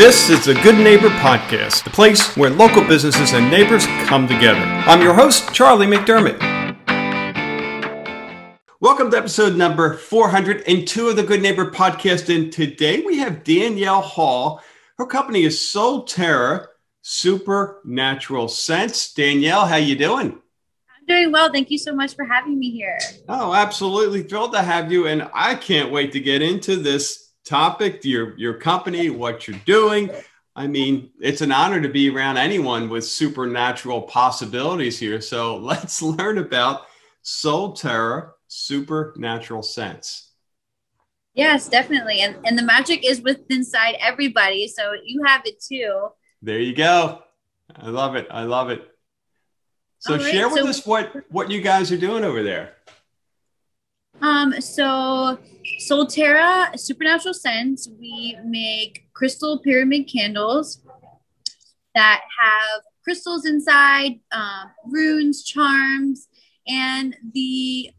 This is the Good Neighbor Podcast, the place where local businesses and neighbors come together. I'm your host, Charlie McDermott. Welcome to episode number 402 of the Good Neighbor Podcast. And today we have Danielle Hall. Her company is Soulterra Supernatural Scents. Danielle, how you doing? I'm doing well. Thank you so much for having me here. Oh, absolutely thrilled to have you. And I can't wait to get into this topic, your your company, what you're doing. I mean, it's an honor to be around anyone with supernatural possibilities here. So let's learn about Soulterra Supernatural Scents. Yes, definitely. And and the magic is within inside everybody. So you have it too. There you go. I love it. I love it. So right, share with so, us what what you guys are doing over there. Um, so Soulterra Supernatural Scents, we make crystal pyramid candles that have crystals inside, um, runes, charms, and the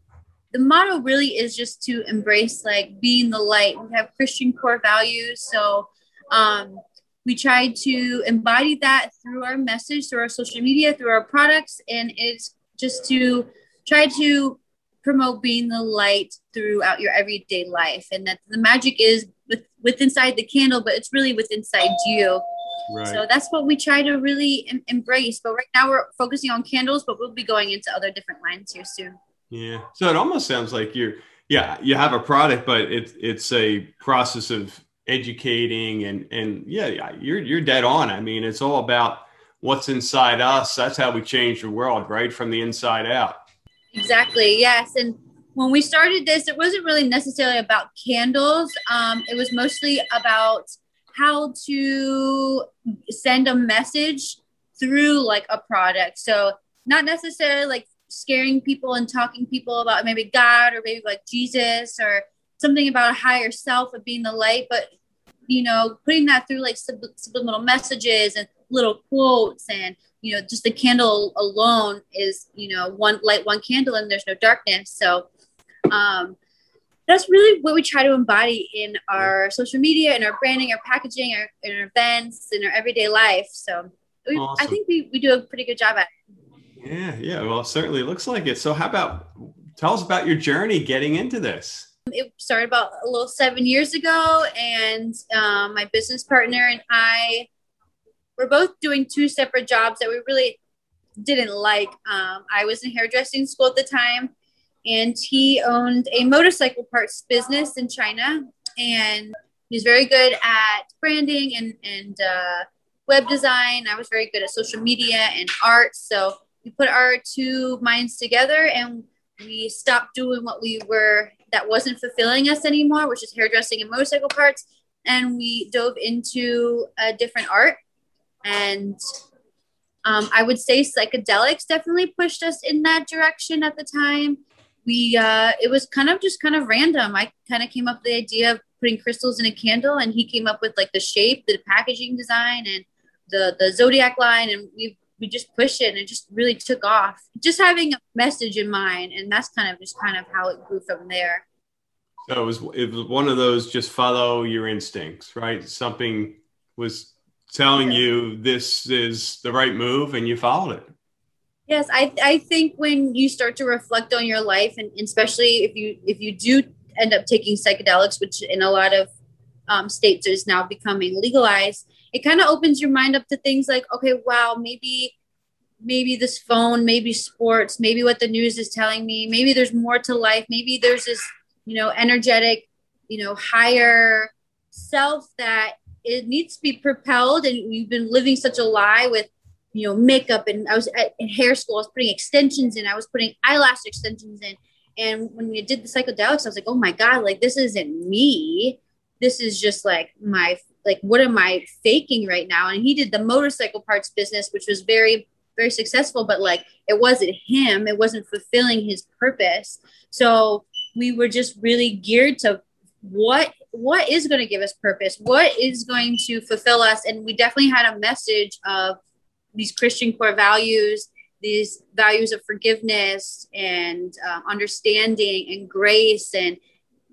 the motto really is just to embrace like being the light. We have Christian core values, so um, we try to embody that through our message, through our social media, through our products, and it's just to try to promote being the light throughout your everyday life and that the magic is with, with inside the candle but it's really with inside you. Right. so that's what we try to really em- embrace but right now we're focusing on candles but we'll be going into other different lines here soon. Yeah. So it almost sounds like you're yeah you have a product but it's it's a process of educating and and yeah you're you're dead on. I mean it's all about what's inside us. That's how we change the world right? From the inside out Exactly. Yes. And when we started this, it wasn't really necessarily about candles. Um, it was mostly about how to send a message through like a product. So not necessarily like scaring people and talking people about maybe God or maybe like Jesus or something about a higher self of being the light, but you know, putting that through like subliminal messages and little quotes and you know just the candle alone is you know one light one candle and there's no darkness. So um that's really what we try to embody in our social media and our branding our packaging our, our events and our everyday life. So we, awesome. i think we, we do a pretty good job at it. Yeah yeah. Well certainly looks like it. So how about tell us about your journey getting into this. It started about a little seven years ago and um, my business partner and i we're both doing two separate jobs that we really didn't like. Um, I was in hairdressing school at the time, and he owned a motorcycle parts business in China. And he's very good at branding and, and uh, web design. I was very good at social media and art. So we put our two minds together and we stopped doing what we were that wasn't fulfilling us anymore, which is hairdressing and motorcycle parts. And we dove into a different art and um, I would say psychedelics definitely pushed us in that direction at the time. We uh, it was kind of just kind of random. I kind of came up with the idea of putting crystals in a candle, and he came up with like the shape, the packaging design, and the the zodiac line, and we we just pushed it, and it just really took off. Just having a message in mind, and that's kind of just kind of how it grew from there. So it was it was one of those just follow your instincts, right? Something was telling you this is the right move and you followed it. Yes, I, I think when you start to reflect on your life and especially if you if you do end up taking psychedelics, which in a lot of um, states is now becoming legalized, it kind of opens your mind up to things like, okay, wow, maybe maybe this phone, maybe sports, maybe what the news is telling me, maybe there's more to life, maybe there's this, you know, energetic, you know, higher self that it needs to be propelled and we've been living such a lie with you know makeup and i was at, in hair school i was putting extensions in i was putting eyelash extensions in and when we did the psychedelics i was like oh my god like this isn't me. This is just like my like what am i faking right now? And he did the motorcycle parts business which was very very successful but like it wasn't him. It wasn't fulfilling his purpose. So we were just really geared to what what is going to give us purpose? What is going to fulfill us? And we definitely had a message of these christian core values these values of forgiveness and uh, understanding and grace and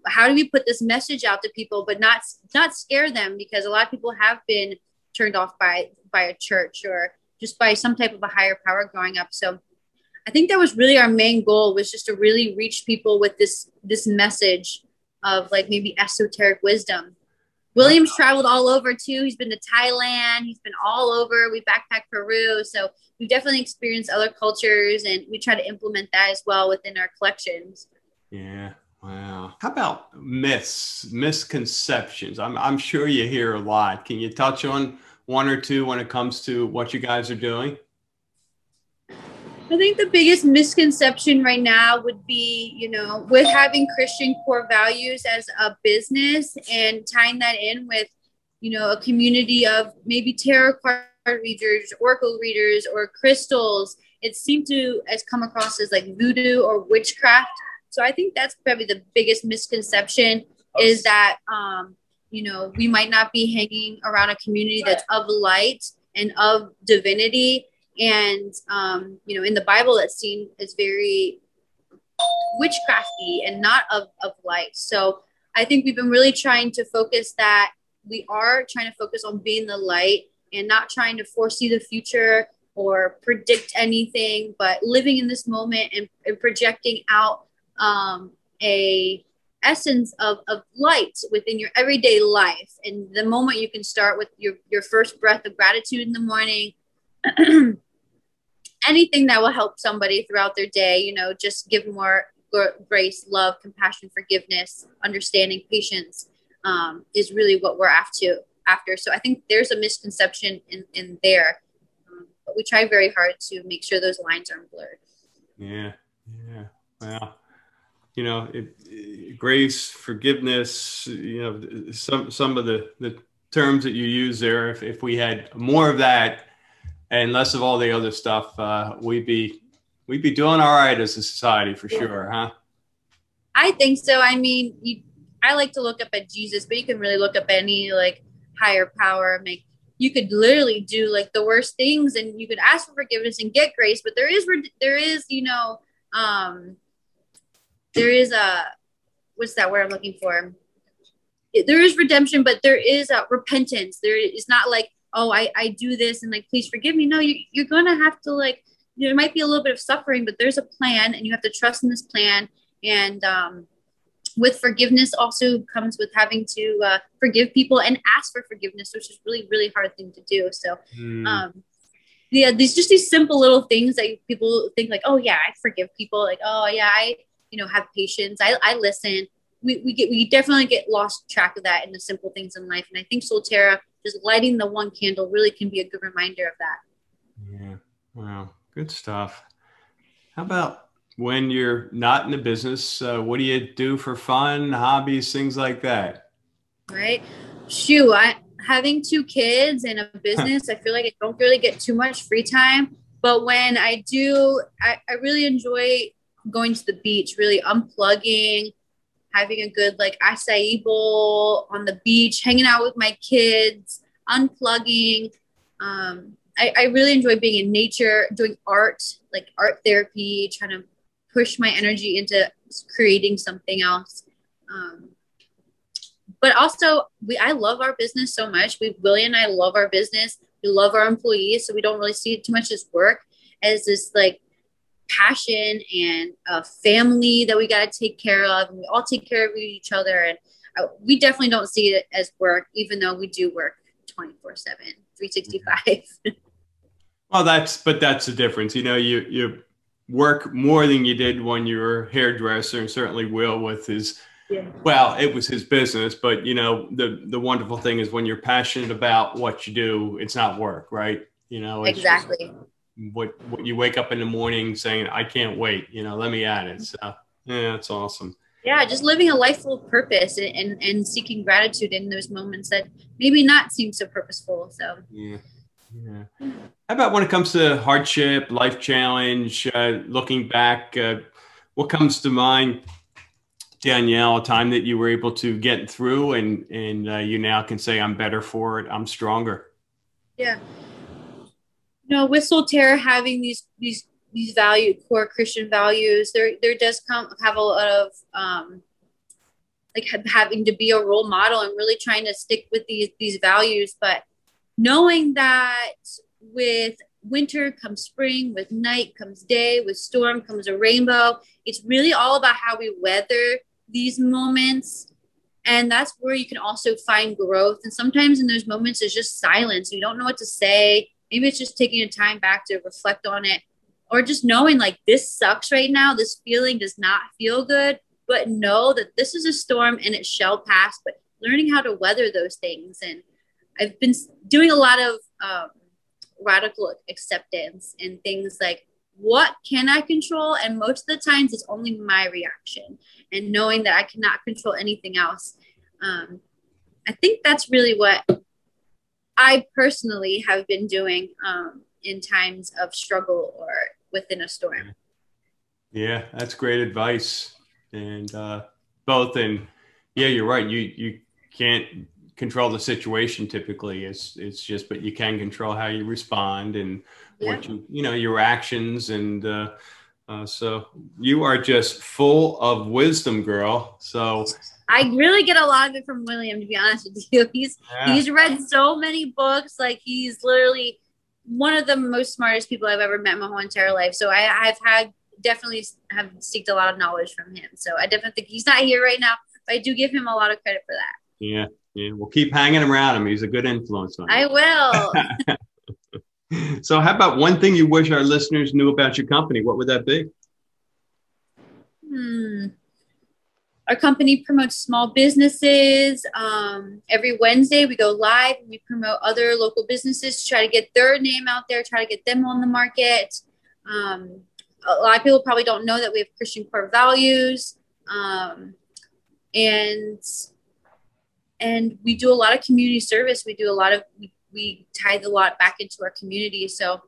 how do we put this message out to people but not not scare them because a lot of people have been turned off by by a church or just by some type of a higher power growing up. So i think that was really our main goal was just to really reach people with this this message of like maybe esoteric wisdom william's traveled all over too he's been to thailand he's been all over we backpacked peru so we've definitely experienced other cultures and we try to implement that as well within our collections yeah Wow. How about myths, misconceptions? I'm, I'm sure you hear a lot. Can you touch on one or two when it comes to what you guys are doing? I think the biggest misconception right now would be, you know, with having Christian core values as a business and tying that in with, you know, a community of maybe tarot card readers, oracle readers, or crystals. It seemed to has come across as like voodoo or witchcraft so I think that's probably the biggest misconception is that, um, you know, we might not be hanging around a community that's of light and of divinity. And, um, you know, in the Bible, it's seen as very witchcrafty and not of, of light. So I think we've been really trying to focus that we are trying to focus on being the light and not trying to foresee the future or predict anything, but living in this moment and, and projecting out um, a essence of, of light within your everyday life and the moment you can start with your, your first breath of gratitude in the morning anything that will help somebody throughout their day you know just give more grace love compassion forgiveness understanding patience um, is really what we're after after so i think there's a misconception in, in there um, but we try very hard to make sure those lines aren't blurred yeah yeah wow you know, it, grace, forgiveness, you know, some some of the the terms that you use there. If if we had more of that and less of all the other stuff, uh, we'd be we'd be doing all right as a society for sure, huh? I think so. I mean, you, I like to look up at Jesus, but you can really look up any like higher power. Make you could literally do like the worst things, and you could ask for forgiveness and get grace. But there is there is you know um there is a what's that word I'm looking for? There is redemption, but there is a repentance. There is not like, oh, I, I do this and like, please forgive me. No, you, you're gonna have to like, there might be a little bit of suffering, but there's a plan, and you have to trust in this plan. And um, with forgiveness, also comes with having to uh, forgive people and ask for forgiveness, which is really, really hard thing to do. So, mm. um, yeah, these just these simple little things that people think like, oh yeah, I forgive people. Like, oh yeah, I you know, have patience. I, I listen. We, we get we definitely get lost track of that in the simple things in life. And I think Solterra, just lighting the one candle really can be a good reminder of that. Yeah. Wow. Good stuff. How about when you're not in the business? Uh, what do you do for fun, hobbies, things like that? Right. Shoo, I having two kids and a business, I feel like I don't really get too much free time. But when I do, I, I really enjoy going to the beach, really unplugging, having a good like acai bowl on the beach, hanging out with my kids, unplugging. Um, I, I really enjoy being in nature, doing art, like art therapy, trying to push my energy into creating something else. Um, but also, we I love our business so much. We Willie and I love our business. We love our employees, so we don't really see it too much as work as this like passion and a family that we got to take care of. And we all take care of each other. And uh, we definitely don't see it as work, even though we do work 24 7, 365. well, that's, but that's the difference. You know, you, you work more than you did when you were a hairdresser and certainly Will with his, yeah. well, it was his business, but you know, the, the wonderful thing is when you're passionate about what you do, it's not work, right? You know, exactly. Just, what what you wake up in the morning saying, I can't wait, you know, let me add it. So yeah, it's awesome. Yeah, just living a life full of purpose and, and, and seeking gratitude in those moments that maybe not seem so purposeful. So yeah. Yeah. How about when it comes to hardship, life challenge, uh, looking back, uh, what comes to mind, Danielle, a time that you were able to get through and, and uh, you now can say, I'm better for it, I'm stronger? Yeah you know, with Solterra having these these these value core Christian values, there there does come have a lot of um, like having to be a role model and really trying to stick with these these values. But knowing that with winter comes spring with night comes day with storm comes a rainbow it's really all about how we weather these moments. And that's where you can also find growth. And sometimes in those moments it's just silence. You don't know what to say maybe it's just taking a time back to reflect on it or just knowing like this sucks right now this feeling does not feel good but know that this is a storm and it shall pass but learning how to weather those things. And i've been doing a lot of um, radical acceptance and things like what can i control? And most of the times it's only my reaction and knowing that i cannot control anything else. Um, i think that's really what i personally have been doing um, in times of struggle or within a storm. Yeah that's great advice. And uh, both and yeah you're right. You you can't control the situation typically. It's it's just but you can control how you respond and yeah. what you you know your actions. And uh, uh, so you are just full of wisdom girl. So i really get a lot of it from william to be honest with you he's yeah. he's read so many books like he's literally one of the most smartest people i've ever met in my whole entire life so i i've had definitely have seeked a lot of knowledge from him. So I definitely think he's not here right now, but I do give him a lot of credit for that. Yeah, yeah. We'll keep hanging around him. He's a good influence on you. I will. so, how about one thing you wish our listeners knew about your company? What would that be? Hmm. Our company promotes small businesses. Um, every Wednesday, we go live and we promote other local businesses to try to get their name out there, try to get them on the market. Um, a lot of people probably don't know that we have Christian core values, um, and and we do a lot of community service. We do a lot of we, we tithe a lot back into our community. So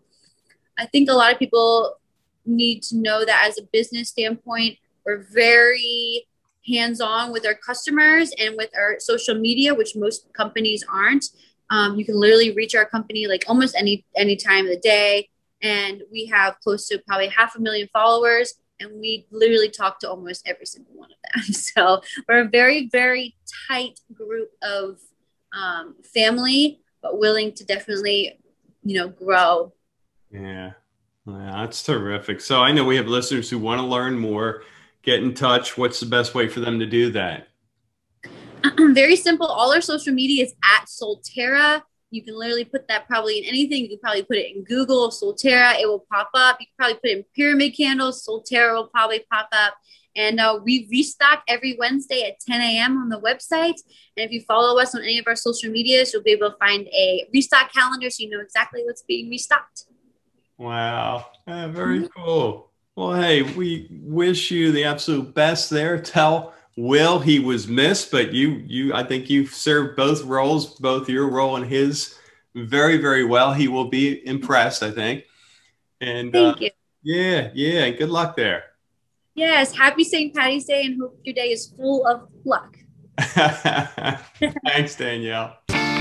I think a lot of people need to know that as a business standpoint, we're very hands-on with our customers and with our social media, which most companies aren't. Um, you can literally reach our company like almost any any time of the day. And we have close to probably half a million followers and we literally talk to almost every single one of them. So we're a very very tight group of um, family but willing to definitely you know grow. Yeah. Yeah that's terrific. So i know we have listeners who want to learn more get in touch what's the best way for them to do that very simple all our social media is at solterra you can literally put that probably in anything. You can probably put it in Google, Solterra, it will pop up. You can probably put it in pyramid candles, Solterra will probably pop up. And uh, we restock every Wednesday at 10 a.m. on the website. And if you follow us on any of our social medias, you'll be able to find a restock calendar so you know exactly what's being restocked. Wow. Uh, very cool. Well, hey, we wish you the absolute best there. Tell Will, he was missed, but you, you, I think you've served both roles, both your role and his, very, very well. He will be impressed, I think. And thank uh, you. Yeah, yeah. Good luck there. Yes, happy St. Patty's Day, and hope your day is full of luck. Thanks, Danielle.